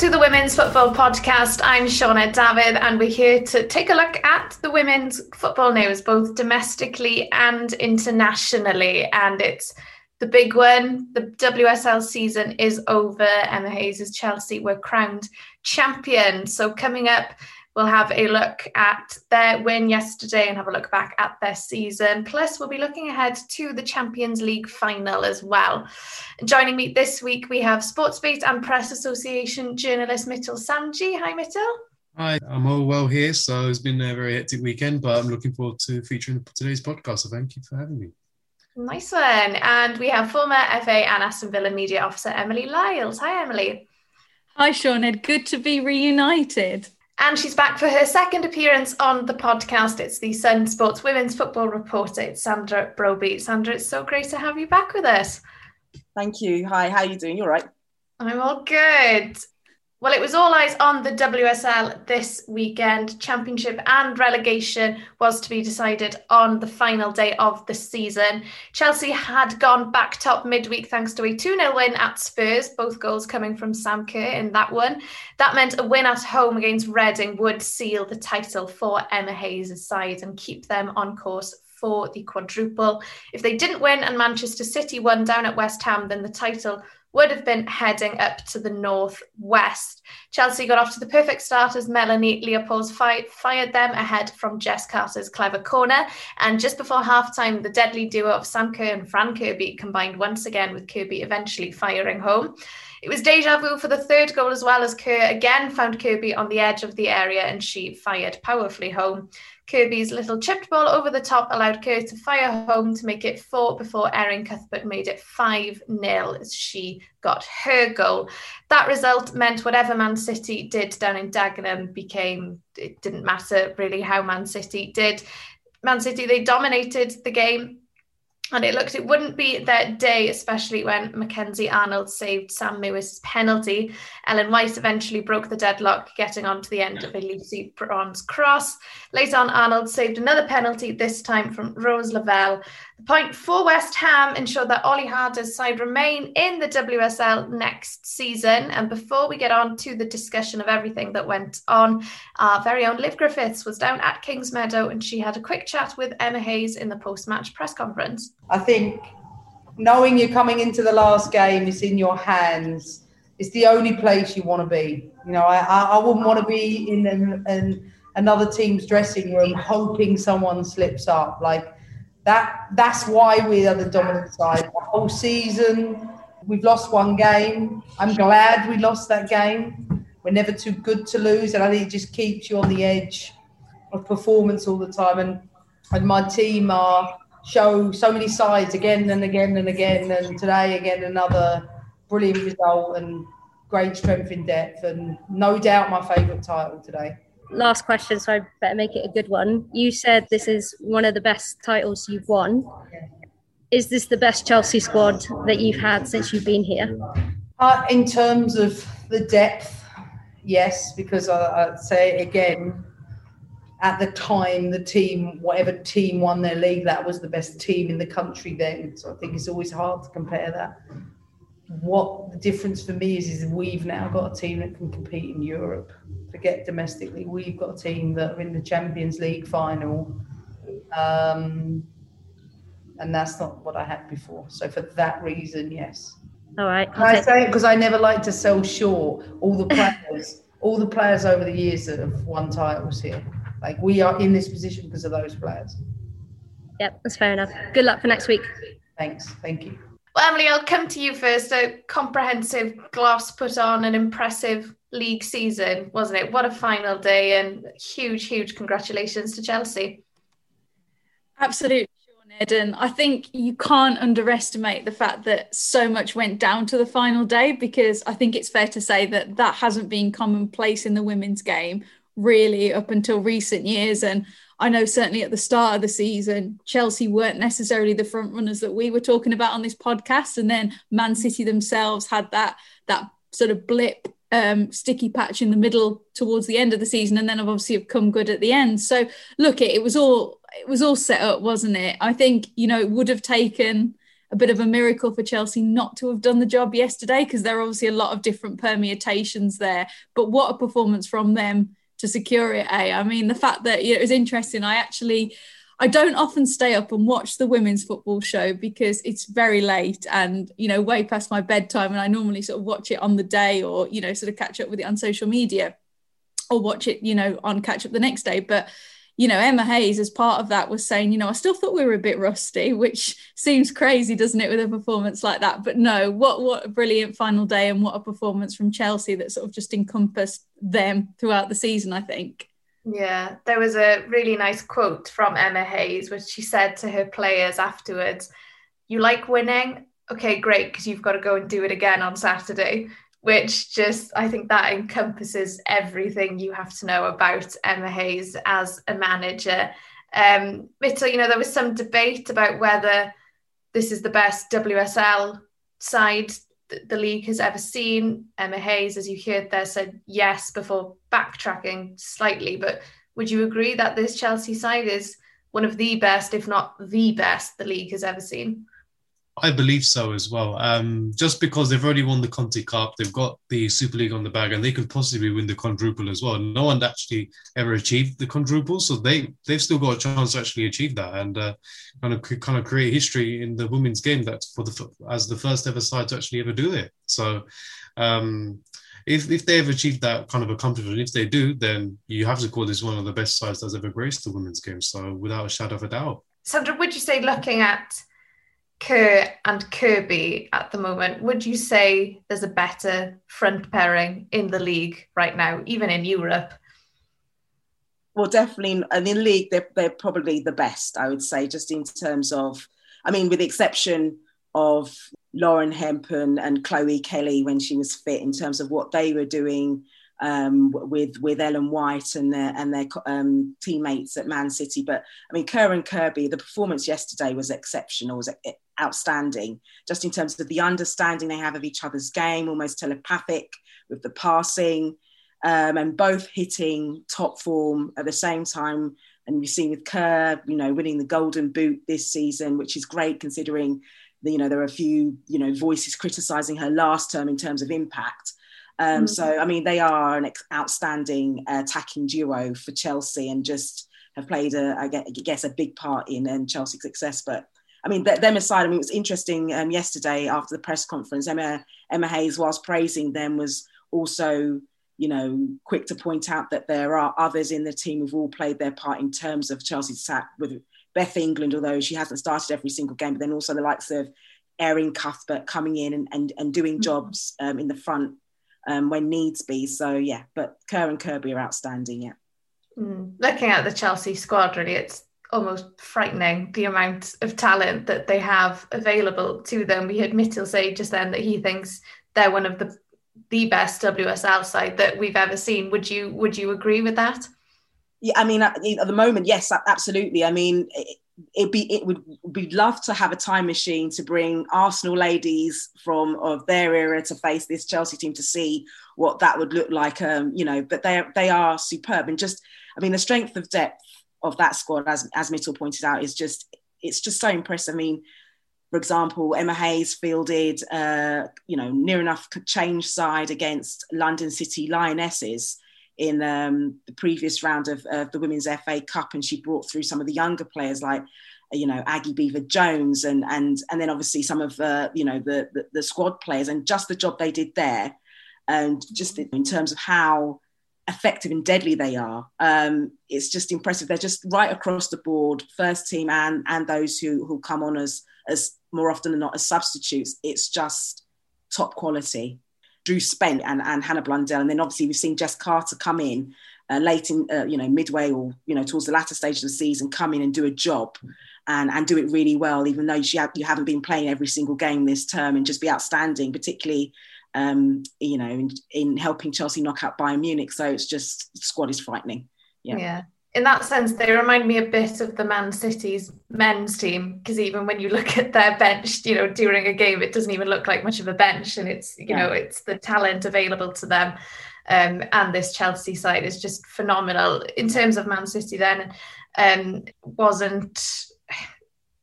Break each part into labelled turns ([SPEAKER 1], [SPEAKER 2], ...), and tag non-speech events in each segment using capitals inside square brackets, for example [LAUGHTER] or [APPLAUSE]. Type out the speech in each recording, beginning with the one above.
[SPEAKER 1] to the Women's Football Podcast. I'm Sioned David, and we're here to take a look at the women's football news, both domestically and internationally. And it's the big one. The WSL season is over. Emma Hayes' Chelsea were crowned champion. So, coming up, We'll have a look at their win yesterday and have a look back at their season. Plus, we'll be looking ahead to the Champions League final as well. Joining me this week, we have Sportsbeat and Press Association journalist Mitul Sanji. Hi, Mitul.
[SPEAKER 2] Hi, I'm all well here. So it's been a very hectic weekend, but I'm looking forward to featuring today's podcast. So thank you for having me.
[SPEAKER 1] Nice one. And we have former FA and Aston Villa media officer Emily Lyles. Hi, Emily.
[SPEAKER 3] Hi, Sean. Ed. Good to be reunited.
[SPEAKER 1] And she's back for her second appearance on the podcast. It's the Sun Sports Women's Football Reporter. It's Sandra Brobbey. Sandra, it's so great to have you back with us.
[SPEAKER 4] Thank you. Hi, how are you doing? You are right.
[SPEAKER 1] I'm all good. Well, it was all eyes on the WSL this weekend. Championship and relegation was to be decided on the final day of the season. Chelsea had gone back top midweek thanks to a 2 0 win at Spurs, both goals coming from Sam Kerr in that one. That meant a win at home against Reading would seal the title for Emma Hayes' side and keep them on course for the quadruple. If they didn't win and Manchester City won down at West Ham, then the title would have been heading up to the northwest. Chelsea got off to the perfect start as Melanie Leupolz fi- fired them ahead from Jess Carter's clever corner. And just before halftime, the deadly duo of Sam Kerr and Fran Kirby combined once again, with Kirby eventually firing home. It was deja vu for the third goal as well as Kerr again found Kirby on the edge of the area and she fired powerfully home. Kirby's little chipped ball over the top allowed Kerr to fire home to make it four before Erin Cuthbert made it 5 0 as she got her goal. That result meant whatever Man City did down in Dagenham became, it didn't matter really how Man City did. Man City, they dominated the game and it looked it wouldn't be their day, especially when Mackenzie Arnold saved Sam Mewis's penalty. Ellen White eventually broke the deadlock, getting onto the end of a Lucy Bronze cross. Later on, Arnold saved another penalty, this time from Rose Lavelle. Point for West Ham ensured that Olli Harder's side remain in the WSL next season. And before we get on to the discussion of everything that went on, our very own Liv Griffiths was down at Kings Meadow and she had a quick chat with Emma Hayes in the post match press conference.
[SPEAKER 4] I think knowing you're coming into the last game, is in your hands. It's the only place you want to be. You know, I, I wouldn't want to be in an, an, another team's dressing room hoping someone slips up. Like, that that's why we are the dominant side. The whole season, we've lost one game. I'm glad we lost that game. We're never too good to lose, and I think it just keeps you on the edge of performance all the time. And and my team are show so many sides again and again and again. And today again another brilliant result and great strength in depth, and no doubt my favourite title today
[SPEAKER 3] last question, so I better make it a good one. You said this is one of the best titles you've won. Is this the best Chelsea squad that you've had since you've been here?
[SPEAKER 4] Uh, in terms of the depth, yes, because I, I'd say again, at the time, the team, whatever team won their league, that was the best team in the country then. So I think it's always hard to compare that. What the difference for me is, is we've now got a team that can compete in Europe forget domestically, we've got a team that are in the Champions League final. Um, and that's not what I had before. So for that reason, yes.
[SPEAKER 3] All right.
[SPEAKER 4] I say it because I never like to sell short all the players, [LAUGHS] all the players over the years that have won titles here. Like we are in this position because of those players.
[SPEAKER 3] Yep, that's fair enough. Good luck for next week.
[SPEAKER 4] Thanks. Thank you.
[SPEAKER 1] Well, Emily, I'll come to you first. A comprehensive gloss put on an impressive league season, wasn't it? What a final day and huge, huge congratulations to Chelsea.
[SPEAKER 3] Absolutely. And I think you can't underestimate the fact that so much went down to the final day because I think it's fair to say that that hasn't been commonplace in the women's game really up until recent years. And I know certainly at the start of the season, Chelsea weren't necessarily the front runners that we were talking about on this podcast. And then Man City themselves had that that sort of blip um, sticky patch in the middle towards the end of the season, and then obviously have come good at the end. So look, it, it was all it was all set up, wasn't it? I think you know it would have taken a bit of a miracle for Chelsea not to have done the job yesterday because there are obviously a lot of different permutations there. But what a performance from them to secure it, eh? I mean, the fact that you know, it was interesting. I actually I don't often stay up and watch the women's football show because it's very late and you know way past my bedtime and I normally sort of watch it on the day or you know sort of catch up with it on social media or watch it you know on catch up the next day but you know Emma Hayes as part of that was saying you know I still thought we were a bit rusty which seems crazy doesn't it with a performance like that but no what what a brilliant final day and what a performance from Chelsea that sort of just encompassed them throughout the season I think
[SPEAKER 1] yeah, there was a really nice quote from Emma Hayes, which she said to her players afterwards You like winning? Okay, great, because you've got to go and do it again on Saturday. Which just, I think that encompasses everything you have to know about Emma Hayes as a manager. Um, Mitul, you know, there was some debate about whether this is the best WSL side the league has ever seen. Emma Hayes, as you heard there, said yes before backtracking slightly. But would you agree that this Chelsea side is one of the best, if not the best, the league has ever seen?
[SPEAKER 2] I believe so as well. Um, just because they've already won the Conti Cup, they've got the Super League on the bag, and they could possibly win the quadruple as well. No one actually ever achieved the quadruple, so they they've still got a chance to actually achieve that and uh, kind of kind of create history in the women's game. That for the as the first ever side to actually ever do it. So. Um, if, if they have achieved that kind of accomplishment, if they do, then you have to call this one of the best sides that's ever graced the women's game. So without a shadow of a doubt.
[SPEAKER 1] Sandra, would you say looking at Kerr and Kirby at the moment, would you say there's a better front pairing in the league right now, even in Europe?
[SPEAKER 5] Well, definitely, and in league, they're, they're probably the best, I would say, just in terms of, I mean, with the exception of Lauren Hempen and Chloe Kelly when she was fit, in terms of what they were doing um, with with Ellen White and their and their um, teammates at Man City. But I mean, Kerr and Kirby, the performance yesterday was exceptional, was outstanding, just in terms of the understanding they have of each other's game, almost telepathic with the passing, um, and both hitting top form at the same time. And you've seen with Kerr, you know, winning the Golden Boot this season, which is great considering. You know, there are a few, you know, voices criticizing her last term in terms of impact. Um, mm. So, I mean, they are an outstanding uh, attacking duo for Chelsea and just have played, a, I guess, a big part in um, Chelsea's success. But I mean, them aside, I mean, it was interesting um, yesterday after the press conference. Emma Emma Hayes, whilst praising them, was also, you know, quick to point out that there are others in the team who've all played their part in terms of Chelsea's attack. With Beth England, although she hasn't started every single game, but then also the likes of Erin Cuthbert coming in and and, and doing mm-hmm. jobs um, in the front um, when needs be. So yeah, but Kerr and Kirby are outstanding. Yeah.
[SPEAKER 1] Mm. Looking at the Chelsea squad, really, it's almost frightening the amount of talent that they have available to them. We heard Mitul say just then that he thinks they're one of the the best WSL side that we've ever seen. Would you would you agree with that?
[SPEAKER 5] Yeah, I mean, at, at the moment, yes, absolutely. I mean, it be it would we'd love to have a time machine to bring Arsenal ladies from of their era to face this Chelsea team to see what that would look like. Um, you know, but they they are superb and just I mean the strength of depth of that squad, as as Mitul pointed out, is just it's just so impressive. I mean, for example, Emma Hayes fielded uh, you know near enough change side against London City Lionesses in um, the previous round of uh, the Women's FA Cup, and she brought through some of the younger players like you know Aggie Beever-Jones, and and and then obviously some of uh, you know the, the, the squad players, and just the job they did there, and just in terms of how effective and deadly they are, um, it's just impressive. They're just right across the board, first team and and those who who come on as as more often than not as substitutes. It's just top quality. Drew Spence and, and Hannah Blundell. And then obviously we've seen Jess Carter come in uh, late in, uh, you know, midway or, you know, towards the latter stage of the season, come in and do a job and, and do it really well, even though she ha- you haven't been playing every single game this term and just be outstanding, particularly, um, you know, in, in helping Chelsea knock out Bayern Munich. So it's just, squad is frightening. Yeah.
[SPEAKER 1] Yeah in that sense, they remind me a bit of the Man City's men's team because even when you look at their bench, you know, during a game, it doesn't even look like much of a bench, and it's you yeah. know, it's the talent available to them. Um, and this Chelsea side is just phenomenal in terms of Man City. Then um, wasn't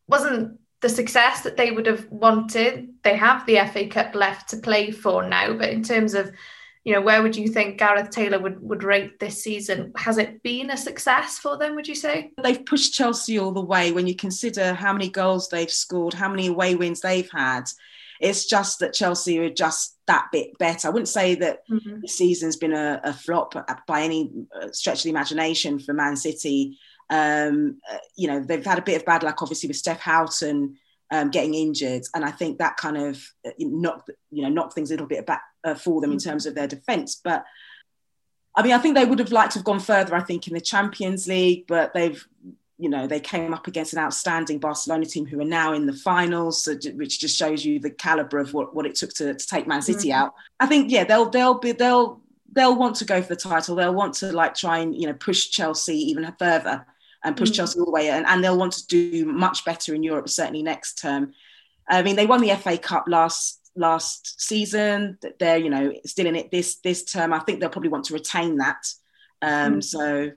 [SPEAKER 1] wasn't the success that they would have wanted. They have the FA Cup left to play for now, but in terms of you know, where would you think Gareth Taylor would, would rate this season? Has it been a success for them, would you say?
[SPEAKER 5] They've pushed Chelsea all the way when you consider how many goals they've scored, how many away wins they've had. It's just that Chelsea are just that bit better. I wouldn't say that mm-hmm. the season's been a, a, flop by any uh, stretch of the imagination for Man City. Um, uh, you know, they've had a bit of bad luck, obviously, with Steph Houghton um, getting injured, and I think that kind of uh, knocked you know knocked things a little bit back uh, for them in terms of their defence. But I mean, I think they would have liked to have gone further. I think in the Champions League, but they've you know they came up against an outstanding Barcelona team who are now in the finals, so, which just shows you the caliber of what, what it took to, to take Man City mm-hmm. out. I think yeah, they'll they'll be they'll they'll want to go for the title. They'll want to like try and you know push Chelsea even further and push mm. Chelsea all the way. And, and they'll want to do much better in Europe, certainly next term. I mean, they won the FA Cup last last season. They're you know still in it this this term. I think they'll probably want to retain that. Um, mm. So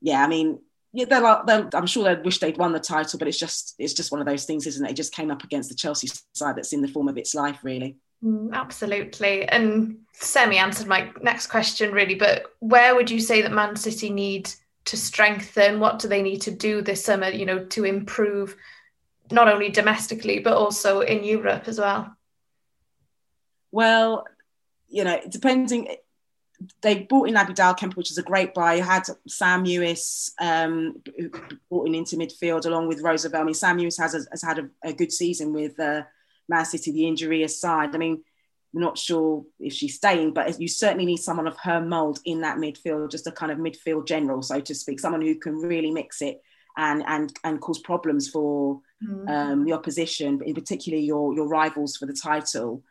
[SPEAKER 5] yeah, I mean, yeah, they'll, they'll, I'm sure they wish they'd won the title, but it's just it's just one of those things, isn't it? It just came up against the Chelsea side that's in the form of its life, really.
[SPEAKER 1] Mm, absolutely. And Semi answered my next question, really. But where would you say that Man City need to strengthen? What do they need to do this summer, you know, to improve not only domestically but also in Europe as well?
[SPEAKER 5] Well, you know, depending, they bought in Abby Dahlkemper, which is a great buy. You had Sam Mewis um, brought in into midfield along with Rose Lavelle. I mean, Sam Mewis has, has had a, a, good season with uh, Man City, the injury aside. I mean, not sure if she's staying, but you certainly need someone of her mould in that midfield, just a kind of midfield general, so to speak, someone who can really mix it and and and cause problems for mm. um, the opposition, but in particular your your rivals for the title.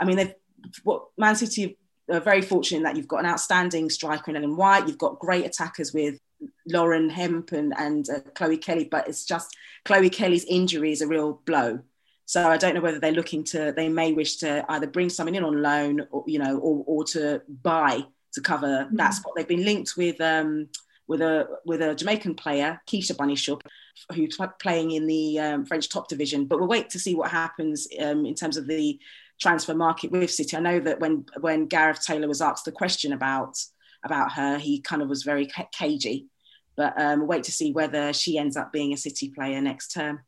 [SPEAKER 5] I mean, they've what Man City are very fortunate that you've got an outstanding striker in Ellen White. You've got great attackers with Lauren Hemp and, and uh, Chloe Kelly, but it's just Chloe Kelly's injury is a real blow. So I don't know whether they're looking to, they may wish to either bring someone in on loan or, you know, or, or to buy to cover mm-hmm. that spot. They've been linked with, um, with a with a Jamaican player, Khadija Bunny Shaw, who's playing in the um, French top division. But we'll wait to see what happens um, in terms of the transfer market with City. I know that when when Gareth Taylor was asked the question about about her, he kind of was very cagey. But um, wait to see whether she ends up being a City player next term.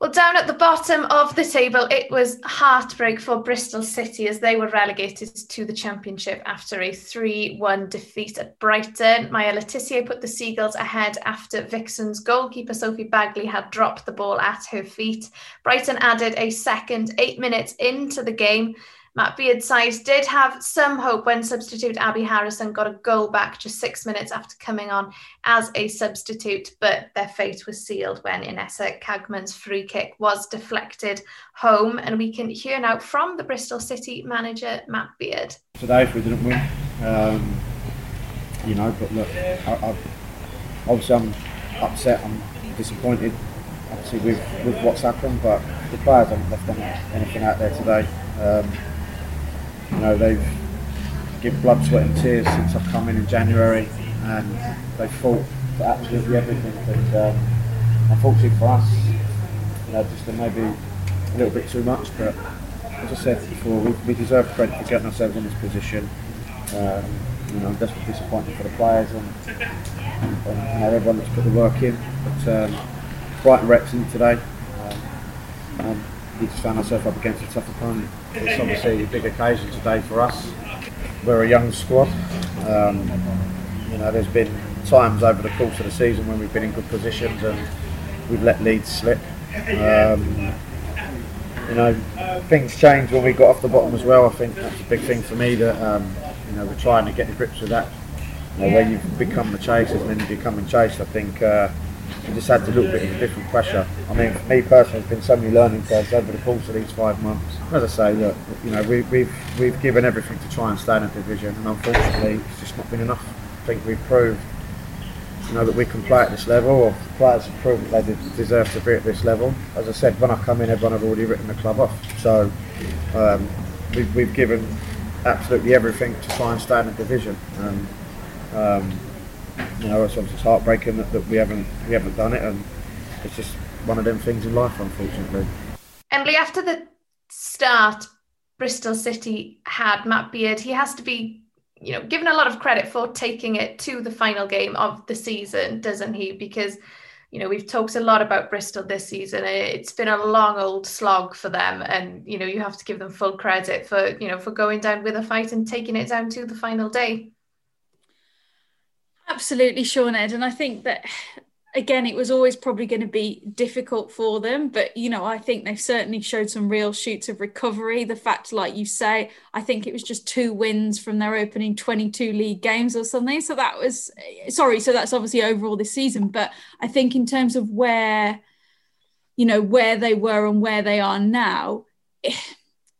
[SPEAKER 1] Well, down at the bottom of the table, it was heartbreak for Bristol City as they were relegated to the Championship after a 3 1 defeat at Brighton. Maya Le Tissier put the Seagulls ahead after Vixen's goalkeeper Sophie Baggaley had dropped the ball at her feet. Brighton added a second eight minutes into the game Matt Beard's side did have some hope when substitute Abi Harrison got a goal back just six minutes after coming on as a substitute, but their fate was sealed when Inessa Kaagman's free kick was deflected home. And we can hear now from the Bristol City manager, Matt Beard.
[SPEAKER 6] Today, if we didn't win, um, you know, but look, I, I, obviously I'm upset, I'm disappointed, obviously, with, with what's happened, but the players haven't left anything out there today. Um, you know, they've given blood, sweat and tears since I've come in in January and they've fought for absolutely everything. And um, unfortunately for us, you know, just maybe a little bit too much. But as I said before, we, we deserve credit for getting ourselves in this position. Um, you know, I'm desperately disappointed for the players and, and, and everyone that's put the work in. But um, Brighton Wrexham today. Um, just found ourselves up against a tough opponent. It's obviously a big occasion today for us. We're a young squad. Um, you know, there's been times over the course of the season when we've been in good positions and we've let leads slip. Um, you know, things change when we got off the bottom as well. I think that's a big thing for me that um, you know we're trying to get the grips with that. You know, where you've become the chasers and then you become the chased. I think. Uh, we just had to a little bit of different pressure. I mean, for me personally, there's been so many learning curves over the course of these five months. As I say, look, you know, we, we've we've given everything to try and stay in a division, and unfortunately, it's just not been enough. I think we've proved, you know, that we can play at this level, or players have proved that they deserve to be at this level. As I said, when I come in, everyone have already written the club off. So um, we've, we've given absolutely everything to try and stay in a division. Um, you know, it's heartbreaking that, that we haven't we haven't done it, and it's just one of them things in life, unfortunately.
[SPEAKER 1] Emily, after the start Bristol City had Matt Beard, he has to be, you know, given a lot of credit for taking it to the final game of the season, doesn't he? Because you know, we've talked a lot about Bristol this season. It's been a long old slog for them, and you know, you have to give them full credit for you know for going down with a fight and taking it down to the final day.
[SPEAKER 3] Absolutely, Sioned, and I think that again, it was always probably going to be difficult for them. But, you know, I think they've certainly showed some real shoots of recovery. The fact, like you say, I think it was just two wins from their opening 22 league games or something. So that was, sorry, so that's obviously overall this season. But I think in terms of where, you know, where they were and where they are now, eh,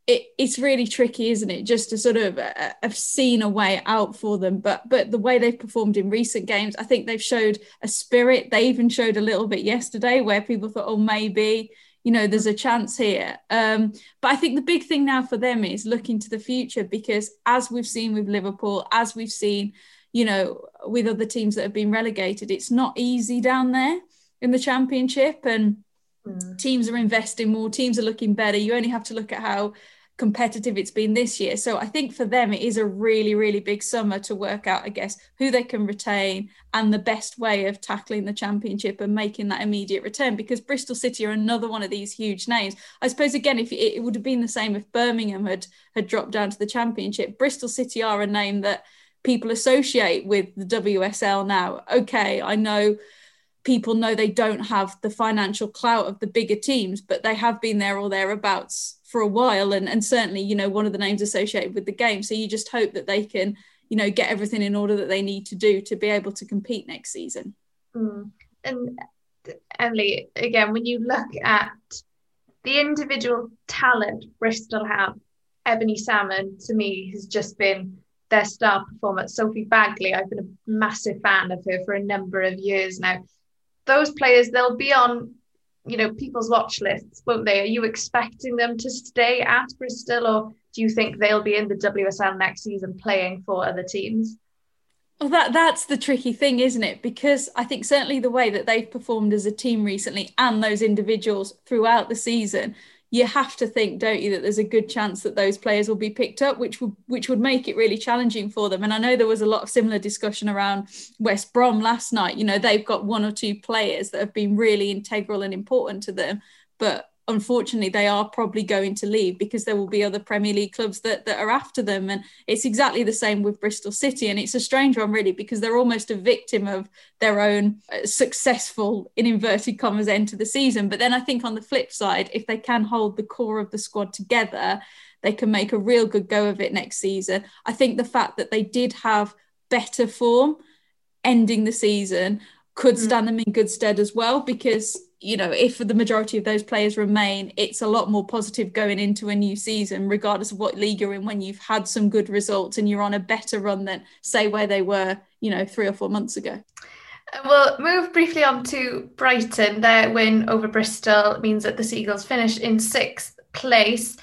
[SPEAKER 3] it, it's really tricky, isn't it? Just to sort of uh, have seen a way out for them, but but the way they've performed in recent games, I think they've showed a spirit. They even showed a little bit yesterday where people thought, oh, maybe you know there's a chance here. Um, but I think the big thing now for them is looking to the future because as we've seen with Liverpool, as we've seen, you know, with other teams that have been relegated, it's not easy down there in the championship and. Mm. Teams are investing more. Teams are looking better. You only have to look at how competitive it's been this year. So I think for them, it is a really, really big summer to work out, I guess, who they can retain and the best way of tackling the championship and making that immediate return. Because Bristol City are another one of these huge names. I suppose again, if it, would have been the same if Birmingham had had dropped down to the championship, Bristol City are a name that people associate with the WSL now. Okay, I know people know they don't have the financial clout of the bigger teams, but they have been there or thereabouts for a while and, and certainly you know one of the names associated with the game. So you just hope that they can you know get everything in order that they need to do to be able to compete next season.
[SPEAKER 1] Mm. and emily again when you look at the individual talent bristol have ebony salmon to me has just been their star performer sophie baggaley i've been a massive fan of her for a number of years now. Those players they'll be on you know people's watch lists won't they? Are you expecting them to stay at bristol or do you think they'll be in the wsl next season playing for other teams?
[SPEAKER 3] Well that that's the tricky thing isn't it? Because i think certainly the way that they've performed as a team recently and those individuals throughout the season you have to think, don't you, that there's a good chance that those players will be picked up, which would which would make it really challenging for them. And I know there was a lot of similar discussion around West Brom last night. You know, they've got one or two players that have been really integral and important to them, but unfortunately they are probably going to leave because there will be other Premier League clubs that, that are after them. And it's exactly the same with Bristol City. And it's a strange one, really, because they're almost a victim of their own uh, successful, in inverted commas, end to the season. But then I think on the flip side, if they can hold the core of the squad together, they can make a real good go of it next season. I think the fact that they did have better form ending the season could mm. stand them in good stead as well because you know, if the majority of those players remain, it's a lot more positive going into a new season, regardless of what league you're in, when you've had some good results and you're on a better run than, say, where they were, you know, three or four months ago.
[SPEAKER 1] Uh, we'll move briefly on to Brighton. Their win over Bristol means that the Seagulls finished in sixth place.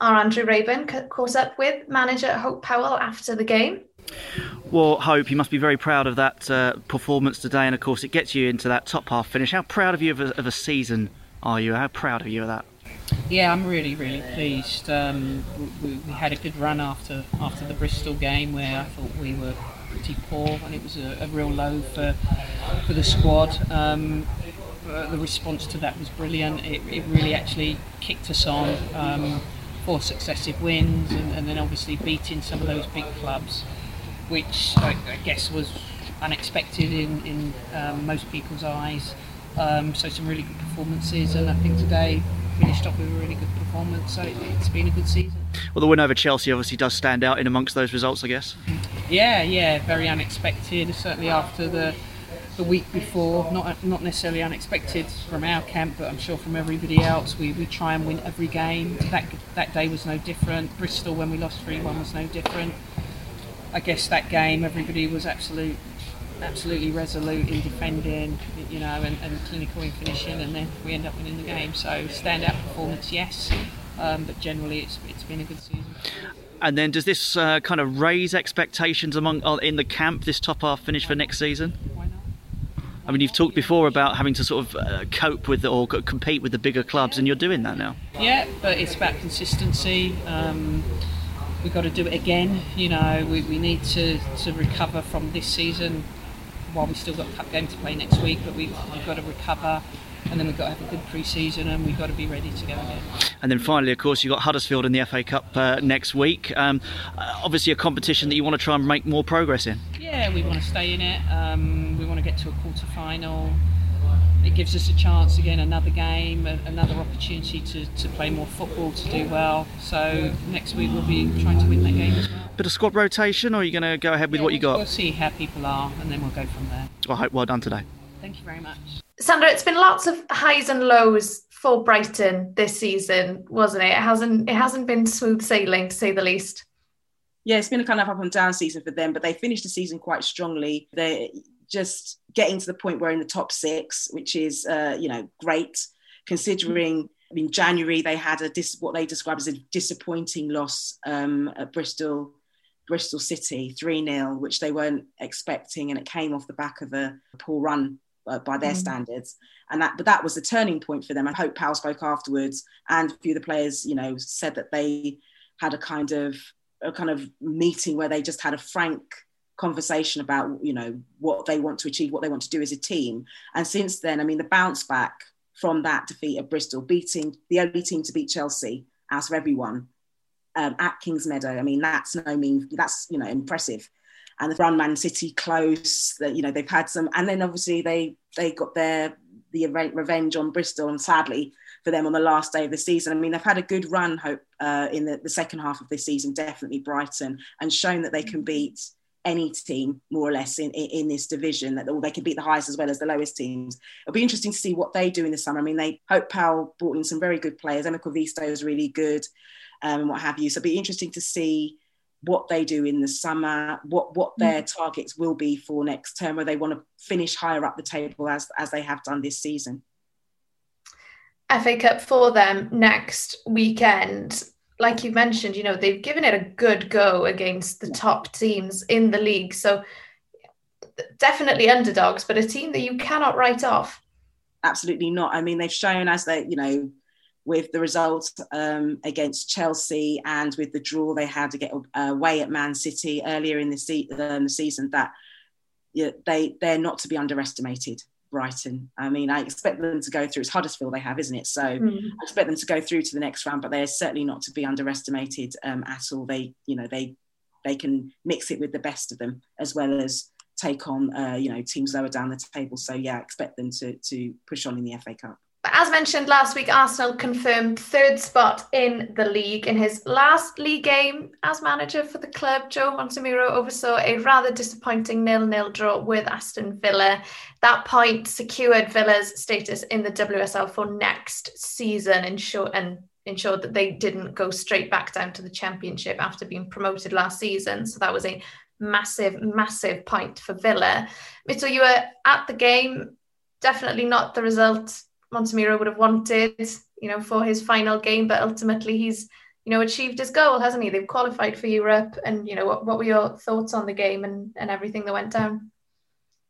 [SPEAKER 1] Our Andrew Raeburn caught up with manager Hope Powell after the game.
[SPEAKER 7] Well, Hope, you must be very proud of that uh, performance today, and of course, it gets you into that top half finish. How proud of you of a, of a season are you? How proud of you of that?
[SPEAKER 8] Yeah, I'm really, really pleased. Um, we, we, had a good run after after the Bristol game, where I thought we were pretty poor, and it was a, a real low for for the squad. Um, the response to that was brilliant. It, it really actually kicked us on. Um, four successive wins, and, and then obviously beating some of those big clubs which I, I guess was unexpected in, in um, most people's eyes. Um, so some really good performances, and I think today finished off with a really good performance. So it, has been a good season.
[SPEAKER 7] Well, the win over Chelsea obviously does stand out in amongst those results, I guess.
[SPEAKER 8] Yeah, yeah, very unexpected. Certainly after the the week before, not not necessarily unexpected from our camp, but I'm sure from everybody else. We, we try and win every game. That that day was no different. Bristol, when we lost three one, was no different. I guess that game, everybody was absolute, absolutely resolute in defending, you know, and, and clinical in finishing, and then we end up winning the game. So standout performance, yes, um, but generally it's it's been a good season.
[SPEAKER 7] And then, does this uh, kind of raise expectations among uh, in the camp? This top half finish for next season? Why not? I mean, you've talked before about having to sort of uh, cope with or compete with the bigger clubs, and you're doing that now.
[SPEAKER 8] Yeah, but it's about consistency. Um, we've got to do it again. You know, we, we need to, to recover from this season while we've still got a cup game to play next week, but we've, we've got to recover and then we've got to have a good pre-season and we've got to be ready to go again.
[SPEAKER 7] And then finally, of course, you've got Huddersfield in the FA Cup uh, next week. Um, uh, obviously, a competition that you want to try and make more progress in.
[SPEAKER 8] Yeah, we want to stay in it. Um, we want to get to a quarter final. It gives us a chance again, another game, another opportunity to, to play more football, to do well. So next week we'll be trying to win that game as well.
[SPEAKER 7] Bit of squad rotation, or are you going to go ahead with
[SPEAKER 8] yeah,
[SPEAKER 7] what you got?
[SPEAKER 8] We'll see how people are, and then we'll go from there.
[SPEAKER 7] Well, well done today.
[SPEAKER 8] Thank you very much.
[SPEAKER 1] Sandra, it's been lots of highs and lows for Brighton this season, wasn't it? It hasn't it hasn't been smooth sailing to say the least.
[SPEAKER 5] Yeah, it's been a kind of up and down season for them, but they finished the season quite strongly. They're just getting to the point where in the top six, which is uh, you know great considering. In January, they had a dis- what they described as a disappointing loss um, at Bristol, Bristol City, three 0 which they weren't expecting, and it came off the back of a poor run uh, by their mm. standards. And that, but that was the turning point for them. I hope Powell spoke afterwards, and a few of the players, you know, said that they had a kind of a kind of meeting where they just had a frank conversation about, you know, what they want to achieve, what they want to do as a team. And since then, I mean, the bounce back from that defeat at Bristol, beating the only team to beat Chelsea out of everyone um, at Kingsmeadow. I mean, that's no mean, that's you know impressive and the run Man City close. That you know they've had some, and then obviously they they got their the event revenge on Bristol, and sadly for them on the last day of the season. I mean, they've had a good run, hope uh, in the, the second half of this season, definitely Brighton, and shown that they can beat any team more or less in, in, in this division that they can beat the highest as well as the lowest teams. It'll be interesting to see what they do in the summer. I mean, they Hope Powell brought in some very good players. Emma Koivisto is really good, um, and what have you. So it'll be interesting to see what they do in the summer, what what mm. their targets will be for next term, where they want to finish higher up the table as as they have done this season.
[SPEAKER 1] FA Cup for them next weekend. Like you mentioned, you know, they've given it a good go against the top teams in the league. So definitely underdogs, but a team that you cannot write off.
[SPEAKER 5] Absolutely not. I mean, they've shown as they, you know, with the result um, against Chelsea and with the draw they had to get away at Man City earlier in the, se- um, the season that yeah, they they're not to be underestimated. Brighton. I mean, I expect them to go through. It's Huddersfield they have, isn't it? So mm. I expect them to go through to the next round, but they're certainly not to be underestimated um, at all. They, you know, they they can mix it with the best of them as well as take on, uh, you know, teams lower down the table. So yeah, expect them to to push on in the FA Cup.
[SPEAKER 1] As mentioned last week, Arsenal confirmed third spot in the league. In his last league game as manager for the club, Joe Montemurro oversaw a rather disappointing nil-nil draw with Aston Villa. That point secured Villa's status in the WSL for next season and ensured that they didn't go straight back down to the championship after being promoted last season. So that was a massive, massive point for Villa. Mitul, you were at the game. Definitely not the result Montemurro would have wanted, you know, for his final game, but ultimately he's, you know, achieved his goal, hasn't he? They've qualified for Europe, and you know, what, what were your thoughts on the game and, and everything that went down?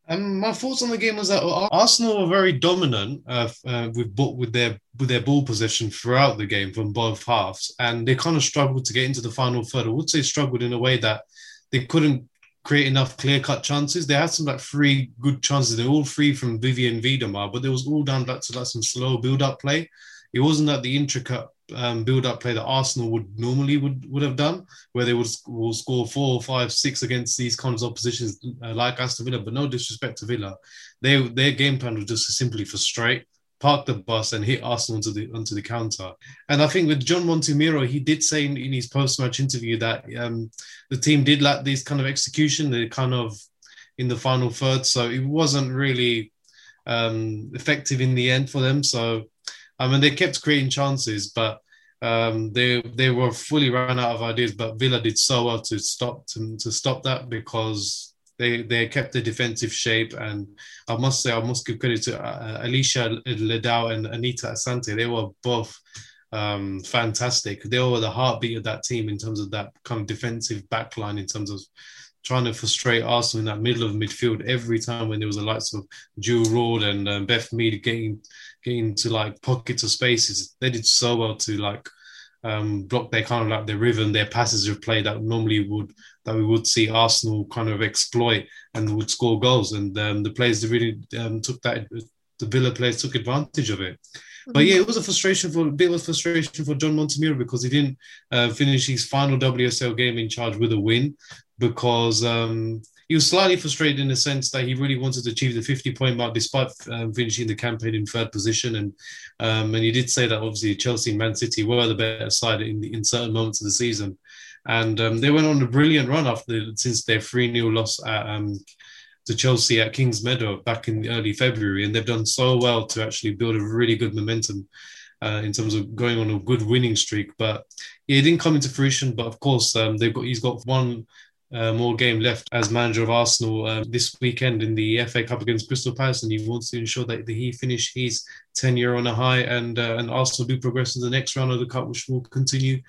[SPEAKER 2] Um, my thoughts on the game was that Arsenal were very dominant uh, uh, with with their with their ball possession throughout the game from both halves, and they kind of struggled to get into the final third. I would say struggled in a way that they couldn't create enough clear cut chances. They had some like three good chances. They're all three from Vivianne Miedema, but it was all down back to like some slow build up play. It wasn't that the intricate um, build up play that Arsenal would normally would, would have done, where they would will score four, five, six against these kinds of oppositions uh, like Aston Villa. But no disrespect to Villa, they their game plan was just simply frustrate park the bus and hit Arsenal onto the onto the counter. And I think with John Montemurro, he did say in, in his post-match interview that um, the team did lack this kind of execution. They kind of in the final third, so it wasn't really um, effective in the end for them. So I mean, they kept creating chances, but um, they they were fully ran out of ideas. But Villa did so well to stop to, to stop that because they they kept the defensive shape, and I must say I must give credit to uh, Alicia Leão and Anita Asante. They were both um, fantastic. They were the heartbeat of that team in terms of that kind of defensive backline, in terms of trying to frustrate Arsenal in that middle of midfield every time when there was the likes of Jill Roord and um, Beth Mead getting getting to like pockets of spaces. They did so well to like um, block their kind of like their rhythm, their passes of play that normally would that we would see Arsenal kind of exploit and would score goals. And um, the players really um, took that. The Villa players took advantage of it. But yeah, it was a frustration for a bit of frustration for John Montemurro because he didn't uh, finish his final WSL game in charge with a win because um, he was slightly frustrated in the sense that he really wanted to achieve the 50 point mark despite um, finishing the campaign in third position. And um, and you did say that obviously Chelsea and Man City were the better side in, in certain moments of the season. And um, they went on a brilliant run after since their 3 0 loss at, um, to Chelsea at Kings Meadow back in early February. And they've done so well to actually build a really good momentum. Uh, in terms of going on a good winning streak, but yeah, it didn't come into fruition. But of course, um, they've got he's got one uh, more game left as manager of Arsenal uh, this weekend in the FA Cup against Crystal Palace, and he wants to ensure that he finish his tenure on a high, and uh, and Arsenal do progress to the next round of the cup, which will continue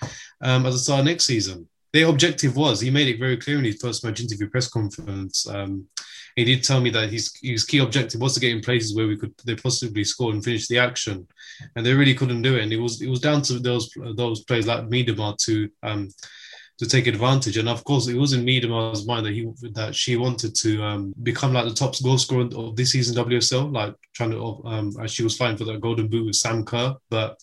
[SPEAKER 2] um, at the start next season. Their objective was he made it very clear in his post match interview press conference. Um, he did tell me that his, his key objective was to get in places where we could they possibly score and finish the action, and they really couldn't do it. And it was it was down to those those players like Miedema to um, to take advantage. And of course, it was in Miedema's mind that he that she wanted to um, become like the top goal scorer of this season WSL, like trying to um, as she was fighting for that golden boot with Sam Kerr, but.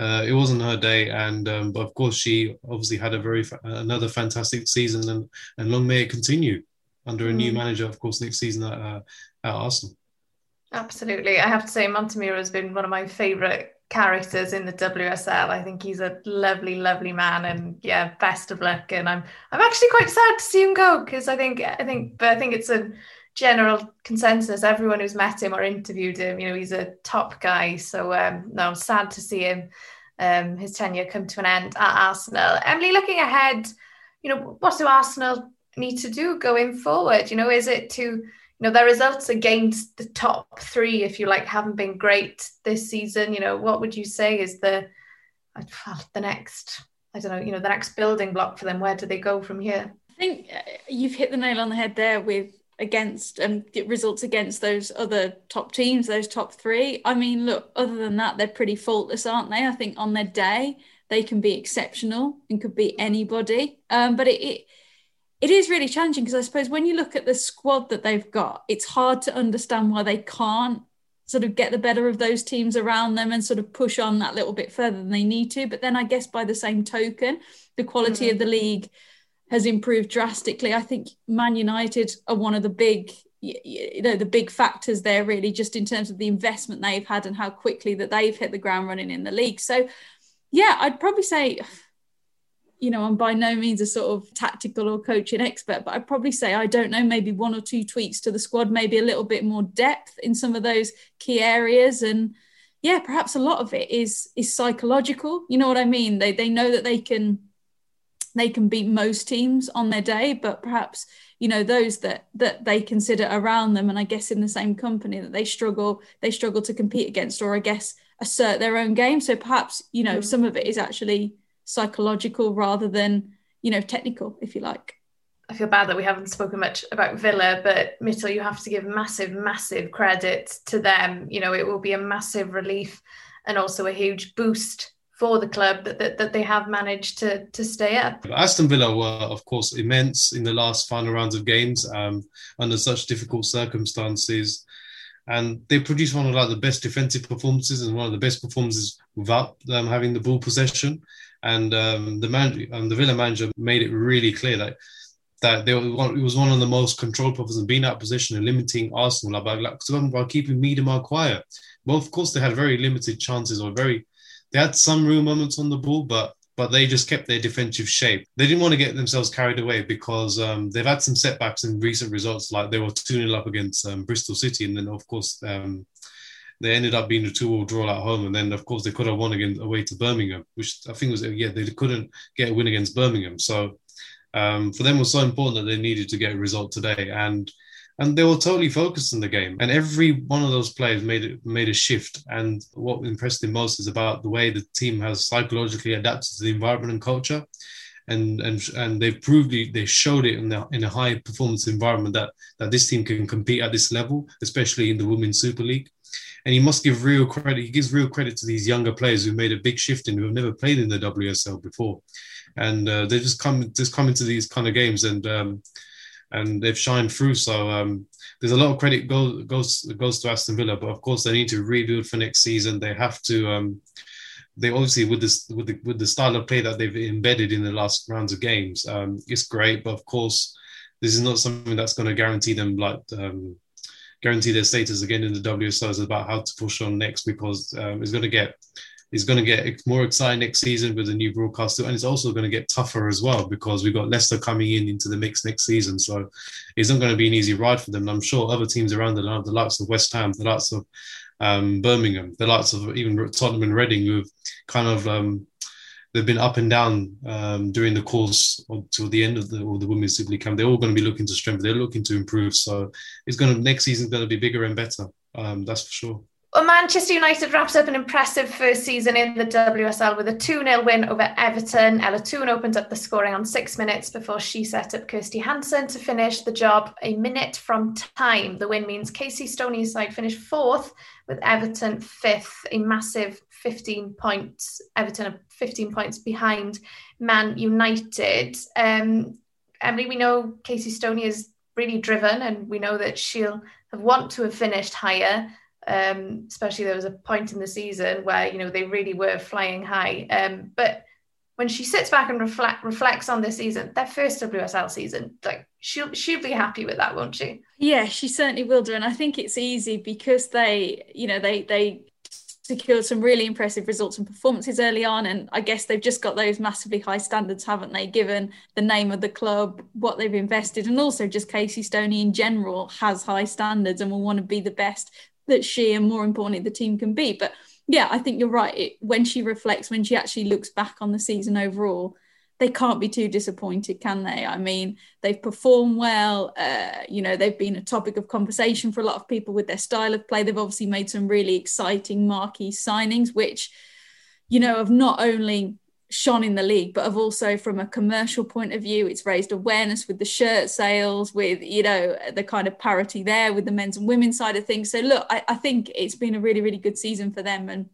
[SPEAKER 2] Uh, it wasn't her day, and um, but of course she obviously had a very fa- another fantastic season, and and long may it continue under a new mm. manager, of course, next season at, uh, at Arsenal.
[SPEAKER 1] Absolutely, I have to say Montemurro has been one of my favourite characters in the WSL. I think he's a lovely, lovely man, and yeah, best of luck. And I'm I'm actually quite sad to see him go because I think I think but I think it's a general consensus. Everyone who's met him or interviewed him, you know, he's a top guy. So um, no, I'm sad to see him um, his tenure come to an end at Arsenal. Emily, looking ahead, you know, what do Arsenal need to do going forward? You know, is it to know, their results against the top three, if you like, haven't been great this season. You know, what would you say is the the next? I don't know. You know, the next building block for them. Where do they go from here?
[SPEAKER 3] I think uh, you've hit the nail on the head there with against and um, results against those other top teams, those top three. I mean, look, other than that, they're pretty faultless, aren't they? I think on their day they can be exceptional and could beat anybody. Um, but it, it it is really challenging because I suppose when you look at the squad that they've got, it's hard to understand why they can't sort of get the better of those teams around them and sort of push on that little bit further than they need to. But then I guess by the same token, the quality mm-hmm. of the league has improved drastically. I think Man United are one of the big you know the big factors there really just in terms of the investment they've had and how quickly that they've hit the ground running in the league so yeah i'd probably say you know, I'm by no means a sort of tactical or coaching expert, but I'd probably say I don't know, maybe one or two tweaks to the squad, maybe a little bit more depth in some of those key areas. And yeah, perhaps a lot of it is is psychological. You know what I mean? They they know that they can they can beat most teams on their day, but perhaps you know those that that they consider around them, and I guess in the same company that they struggle they struggle to compete against, or I guess assert their own game. So perhaps you know mm. some of it is actually psychological rather than you know technical if you like
[SPEAKER 1] I feel bad that we haven't spoken much about Villa, but Mitul, you have to give massive, massive credit to them. You know, it will be a massive relief and also a huge boost for the club that, that, that they have managed to, to stay up.
[SPEAKER 2] Aston Villa were, of course, immense in the last final rounds of games um, under such difficult circumstances. And they produced one of like, the best defensive performances and one of the best performances without um, having the ball possession and um, the man, um, the Villa manager made it really clear that that they were it was one of the most controlled properties and being out position and limiting Arsenal about like, by keeping Miedema quiet. Well, of course, they had very limited chances or very they had some real moments on the ball, but but they just kept their defensive shape. They didn't want to get themselves carried away because um, they've had some setbacks in recent results, like they were 2 0 up against um, Bristol City, and then, of course, um, they ended up being a two-all draw at home, and then of course they could have won again away to Birmingham, which I think was yeah they couldn't get a win against Birmingham. So um, for them it was so important that they needed to get a result today, and and they were totally focused on the game. And every one of those players made made a shift. And what impressed me most is about the way the team has psychologically adapted to the environment and culture. and and and they've proved it, they showed it in the, in a high performance environment that that this team can compete at this level, especially in the Women's Super League. And he must give real credit. He gives real credit to these younger players who made a big shift and who have never played in the WSL before, and uh, they just come just come into these kind of games and um, and they've shined through. So um, there's a lot of credit goes goes goes to Aston Villa, but of course they need to rebuild for next season. They have to. Um, they obviously with this with the with the style of play that they've embedded in the last rounds of games, um, it's great. But of course, this is not something that's going to guarantee them like um, guarantee their status again in the WSL. It's about how to push on next because um, it's going to get it's going to get more exciting next season with the new broadcaster, and it's also going to get tougher as well because we've got Leicester coming in into the mix next season. So it's not going to be an easy ride for them. I'm sure other teams around the, the likes of West Ham, the likes of um, Birmingham, the likes of even Tottenham and Reading, who've kind of um, they've been up and down um, during the course until the end of the or the women's Super League camp. They're all going to be looking to strengthen. They're looking to improve. So it's going to next season's going to be bigger and better. Um, that's for sure.
[SPEAKER 1] Well, Manchester United wraps up an impressive first season in the WSL with a 2 0 win over Everton. Ella Toone opened up the scoring on six minutes before she set up Kirsty Hanson to finish the job a minute from time. The win means Casey Stoney's side finished fourth with Everton fifth, a massive 15 points. Everton are 15 points behind Man United. Um, Emily, we know Casey Stoney is really driven and we know that she'll have want to have finished higher um, especially there was a point in the season where you know they really were flying high. Um, but when she sits back and reflect, reflects on this season, their first WSL season, like she'll she'll be happy with that, won't she?
[SPEAKER 3] Yeah, she certainly will do, and I think it's easy because they, you know, they they secured some really impressive results and performances early on, and I guess they've just got those massively high standards, haven't they? Given the name of the club, what they've invested, and also just Casey Stoney in general has high standards and will want to be the best that she and more importantly the team can be. But yeah i think you're right. It, when she reflects when she actually looks back on the season overall they can't be too disappointed can they? I mean they've performed well. Uh, you know they've been a topic of conversation for a lot of people with their style of play. They've obviously made some really exciting marquee signings which you know have not only shone in the league, but have also from a commercial point of view, it's raised awareness with the shirt sales, with you know the kind of parity there with the men's and women's side of things. So look, I, I think it's been a really really good season for them, and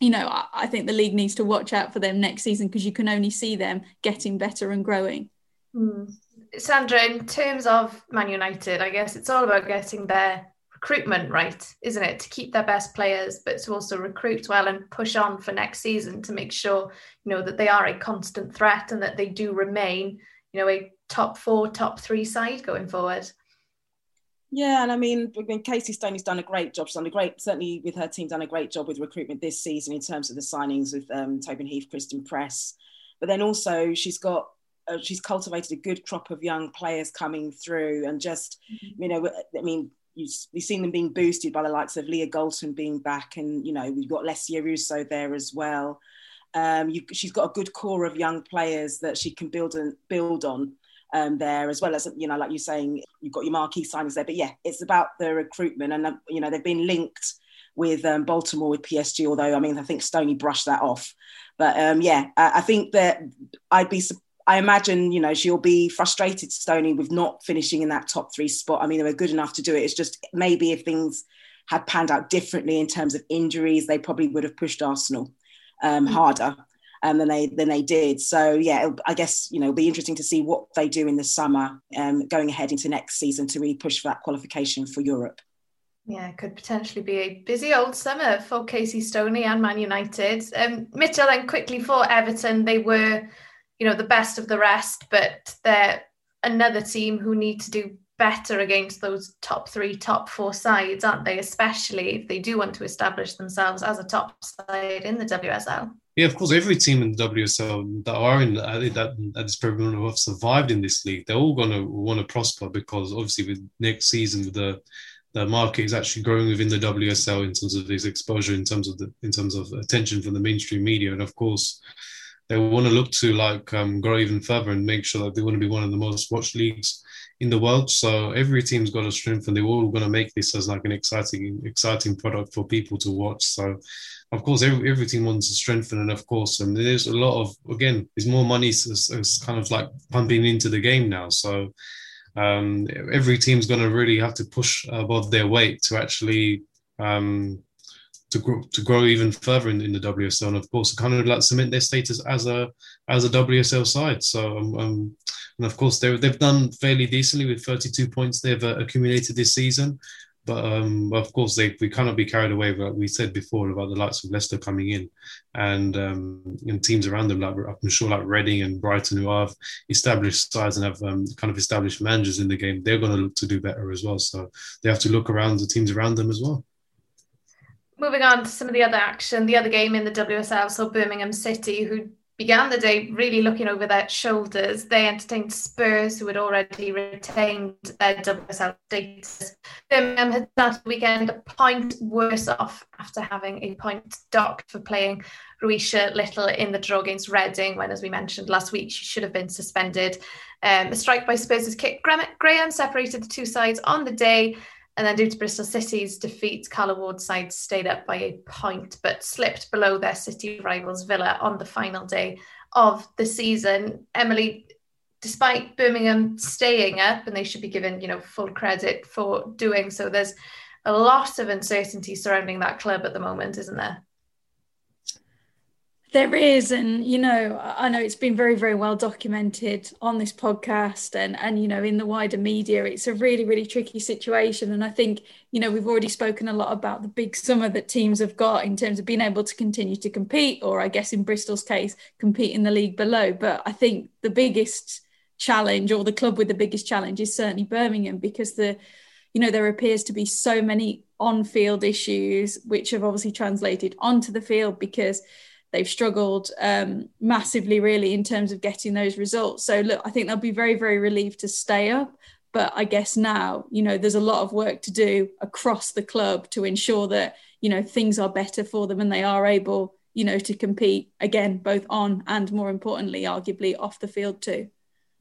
[SPEAKER 3] you know I, I think the league needs to watch out for them next season because you can only see them getting better and growing.
[SPEAKER 1] Mm. Sandra, in terms of Man United, I guess it's all about getting there recruitment right, isn't it? To keep their best players, but to also recruit well and push on for next season to make sure, you know, that they are a constant threat and that they do remain, you know, a top four, top three side going forward.
[SPEAKER 5] Yeah, and I mean, I mean, Casey Stoney's done a great job. She's done a great, certainly with her team, done a great job with recruitment this season in terms of the signings with um, Tobin Heath, Christen Press. But then also, she's got uh, she's cultivated a good crop of young players coming through, and just mm-hmm. you know, I mean, you, have seen them being boosted by the likes of Leah Galton being back, and you know we've got Lesia Russo there as well. Um, you, she's got a good core of young players that she can build and build on um, there, as well as you know, like you're saying, you've got your marquee signings there. But yeah, it's about the recruitment, and you know they've been linked with um, Baltimore with PSG. Although I mean, I think Stoney brushed that off. But um, yeah, I, I think that I'd be I imagine, you know, she'll be frustrated, Stoney, with not finishing in that top three spot. I mean, they were good enough to do it. It's just maybe if things had panned out differently in terms of injuries, they probably would have pushed Arsenal um, mm-hmm. harder um, than they than they did. So yeah, I guess you know it'll be interesting to see what they do in the summer, um, going ahead into next season to really push for that qualification for Europe.
[SPEAKER 1] Yeah, it could potentially be a busy old summer for Casey Stoney and Man United. Um, Mitul, then quickly for Everton, they were you know the best of the rest, but they're another team who need to do better against those top three, top four sides, aren't they? Especially if they do want to establish themselves as a top side in the WSL.
[SPEAKER 2] Yeah, of course, every team in the WSL that are uh, in that at this program have survived in this league, they're all going to want to prosper because obviously with next season the the market is actually growing within the WSL in terms of its exposure, in terms of the in terms of attention from the mainstream media, and of course they want to look to like um, grow even further and make sure that they want to be one of the most watched leagues in the world. So every team's got a strength, and they're all going to make this as like an exciting, exciting product for people to watch. So, of course, every, every team wants to strengthen, and of course, and there's a lot of again, there's more money is kind of like pumping into the game now. So um, every team's going to really have to push above their weight to actually um, to grow to grow even further in, in the WSL, and of course, kind of like cement their status as a as a WSL side. So, um, um and of course, they they've done fairly decently with 32 points they've uh, accumulated this season. But um, of course, they we cannot be carried away. Like we said before about the likes of Leicester coming in, and um, and teams around them, like I'm sure, like Reading and Brighton, who have established sides and have um, kind of established managers in the game, they're going to look to do better as well. So they have to look around the teams around them as well.
[SPEAKER 1] Moving on to some of the other action, the other game in the WSL, so Birmingham City, who began the day really looking over their shoulders. They entertained Spurs, who had already retained their WSL status. Birmingham had started the weekend a point worse off after having a point docked for playing Ruesha Little in the draw against Reading, when, as we mentioned last week, she should have been suspended. Um, a strike by Spurs' Kit Graham separated the two sides on the day. And then due to Bristol City's defeat, Carla Ward's side stayed up by a point, but slipped below their city rivals Villa on the final day of the season. Emily, despite Birmingham staying up, and they should be given, you know, full credit for doing so, there's a lot of uncertainty surrounding that club at the moment, isn't there?
[SPEAKER 3] There is, and you know, I know it's been very, very well documented on this podcast, and and you know, in the wider media, it's a really, really tricky situation. And I think you know we've already spoken a lot about the big summer that teams have got in terms of being able to continue to compete, or I guess in Bristol's case, compete in the league below. But I think the biggest challenge, or the club with the biggest challenge, is certainly Birmingham because the you know there appears to be so many on-field issues which have obviously translated onto the field because they've struggled um, massively, really, in terms of getting those results. So, look, I think they'll be very, very relieved to stay up. But I guess now, you know, there's a lot of work to do across the club to ensure that, you know, things are better for them and they are able, you know, to compete again, both on and more importantly, arguably off the field too.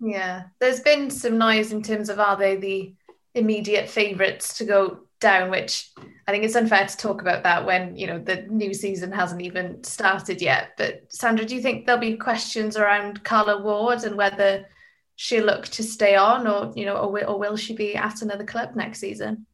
[SPEAKER 1] Yeah, there's been some noise in terms of are they the immediate favourites to go down, which I think it's unfair to talk about that when you know the new season hasn't even started yet. But Sandra, do you think there'll be questions around Carla Ward and whether she'll look to stay on, or you know, or will, or will she be at another club next season?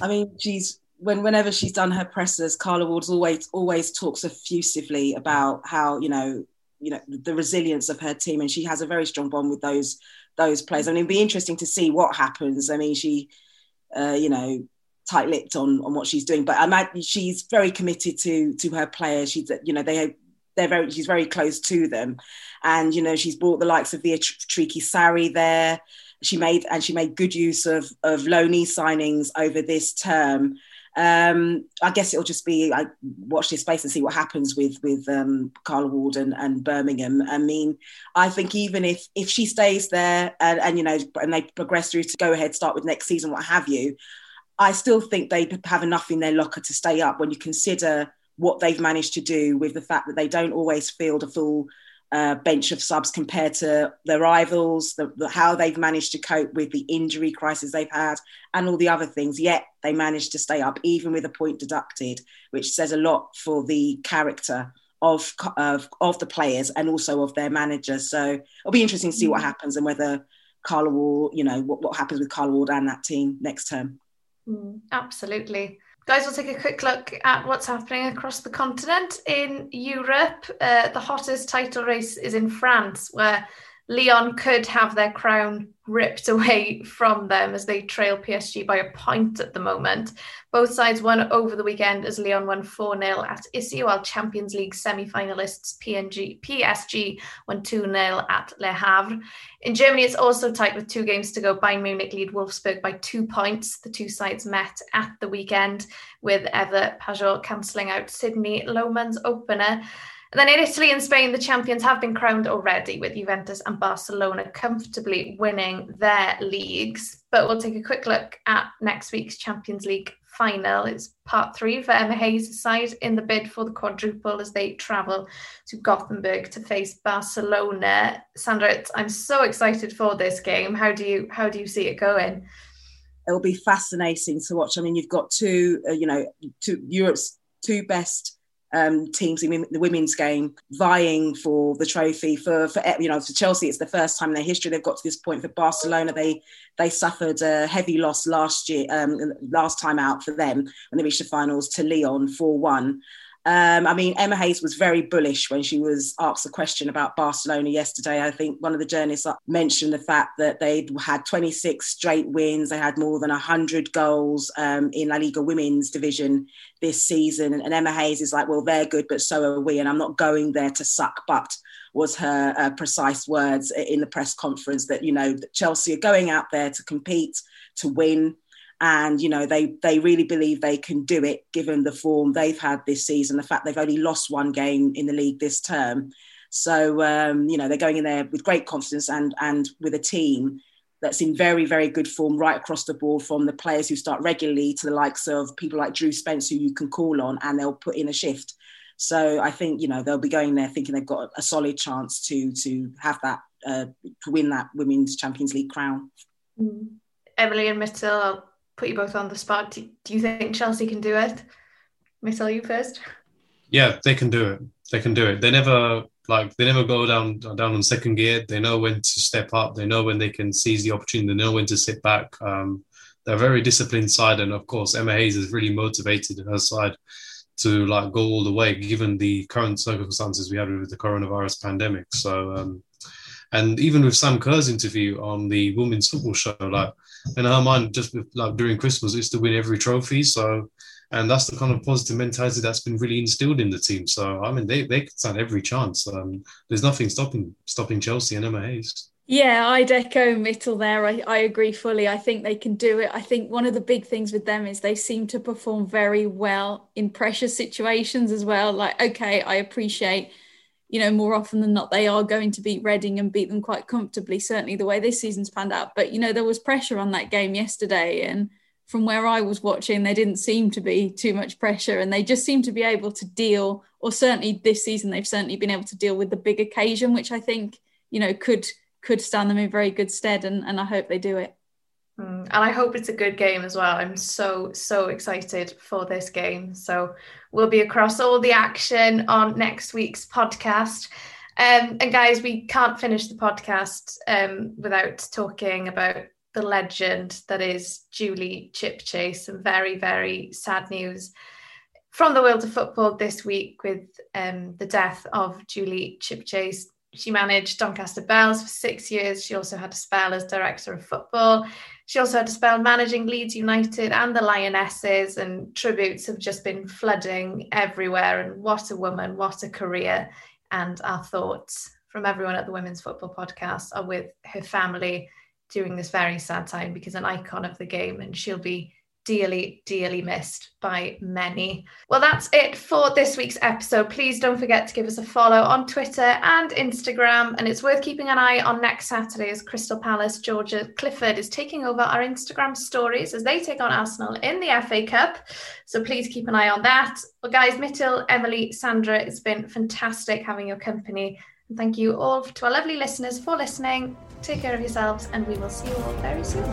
[SPEAKER 5] I mean, she's when whenever she's done her presses, Carla Ward's always always talks effusively about how you know you know the resilience of her team, and she has a very strong bond with those those players. I mean, it'd be interesting to see what happens. I mean, she uh, you know, tight-lipped on on what she's doing. But I imagine she's very committed to to her players. She's you know they they're very she's very close to them, and you know she's brought the likes of Veatriki Sarri there. She made and she made good use of of loanee signings over this term. Um, I guess it'll just be I watch this space and see what happens with with um, Carla Ward and, and Birmingham. I mean, I think even if if she stays there and, and you know and they progress through to go ahead start with next season, what have you, I still think they have enough in their locker to stay up when you consider what they've managed to do with the fact that they don't always field a full uh, bench of subs compared to their rivals, the, the, how they've managed to cope with the injury crisis they've had, and all the other things. Yet they managed to stay up, even with a point deducted, which says a lot for the character of of, of the players and also of their managers. So it'll be interesting to see what mm. happens and whether Carla Ward, you know, what, what happens with Carla Ward and that team next term.
[SPEAKER 1] Mm, absolutely. Guys, we'll take a quick look at what's happening across the continent. In Europe, uh, the hottest title race is in France, where Lyon could have their crown ripped [LAUGHS] away from them as they trail PSG by a point at the moment. Both sides won over the weekend as Lyon won 4 0 at Issy, while Champions League semi finalists PSG won 2 0 at Le Havre. In Germany, it's also tight with two games to go. Bayern Munich lead Wolfsburg by two points. The two sides met at the weekend with Ewa Pajor cancelling out Sydney Lohmann's opener. And then in Italy and Spain, the champions have been crowned already, with Juventus and Barcelona comfortably winning their leagues. But we'll take a quick look at next week's Champions League final. It's part three for Emma Hayes' side in the bid for the quadruple as they travel to Gothenburg to face Barcelona. Sandra, I'm so excited for this game. How do you how do you see it going?
[SPEAKER 5] It'll be fascinating to watch. I mean, you've got two, uh, you know, two Europe's two best um, teams in the women's game vying for the trophy. For, for you know, for Chelsea, it's the first time in their history they've got to this point. For Barcelona, they they suffered a heavy loss last year, um, last time out for them when they reached the finals to Lyon four one. Um, I mean, Emma Hayes was very bullish when she was asked a question about Barcelona yesterday. I think one of the journalists mentioned the fact that they'd had 26 straight wins. They had more than 100 goals um, in La Liga women's division this season. And, Emma Hayes is like, well, they're good, but so are we. And I'm not going there to suck but was her uh, precise words in the press conference that, you know, that Chelsea are going out there to compete, to win and you know they they really believe they can do it given the form they've had this season the fact they've only lost one game in the league this term so um, you know they're going in there with great confidence and and with a team that's in very very good form right across the board from the players who start regularly to the likes of people like Drew Spence who you can call on and they'll put in a shift so I think you know they'll be going there thinking they've got a solid chance to to have that uh, to win that women's Champions League crown.
[SPEAKER 1] Mm. Emily and Mitul, put you both on the spot. Do, do you think Chelsea can do it? Tell you first?
[SPEAKER 2] Yeah, they can do it. They can do it. They never like they never go down down on second gear. They know when to step up. They know when they can seize the opportunity. They know when to sit back. Um, they're a very disciplined side, and of course, Emma Hayes is really motivated her side to like go all the way, given the current circumstances we had with the coronavirus pandemic. So, um, and even with Sam Kerr's interview on the women's football show, like in her mind, just like during Christmas, is to win every trophy. So, and that's the kind of positive mentality that's been really instilled in the team. So, I mean, they they stand every chance. Um, there's nothing stopping stopping Chelsea and Emma Hayes.
[SPEAKER 3] Yeah, I'd echo Mitul there. I, I agree fully. I think they can do it. I think one of the big things with them is they seem to perform very well in pressure situations as well. Like, okay, I appreciate you know, more often than not, they are going to beat Reading and beat them quite comfortably, certainly the way this season's panned out. But, you know, there was pressure on that game yesterday. And from where I was watching, there didn't seem to be too much pressure. And they just seem to be able to deal, or certainly this season, they've certainly been able to deal with the big occasion, which I think, you know, could could stand them in very good stead. And, and I hope they do it.
[SPEAKER 1] Mm, and I hope it's a good game as well. I'm so, so excited for this game. So we'll be across all the action on next week's podcast. Um, and guys, we can't finish the podcast um, without talking about the legend that is Julie Chipchase. Some very, very sad news from the world of football this week with um, the death of Julie Chipchase. She managed Doncaster Belles for six years. She also had a spell as director of football. She also had a spell managing Leeds United and the Lionesses, and tributes have just been flooding everywhere. And what a woman, what a career. And our thoughts from everyone at the Women's Football Podcast are with her family during this very sad time because an icon of the game, and she'll be dearly, dearly missed by many. Well, that's it for this week's episode. Please don't forget to give us a follow on Twitter and Instagram. And it's worth keeping an eye on next Saturday as Crystal Palace Georgia Clifford is taking over our Instagram stories as they take on Arsenal in the FA Cup. So please keep an eye on that. Well, guys, Mitul, Emily, Sandra, it's been fantastic having your company. And thank you all to our lovely listeners for listening. Take care of yourselves, and we will see you all very soon.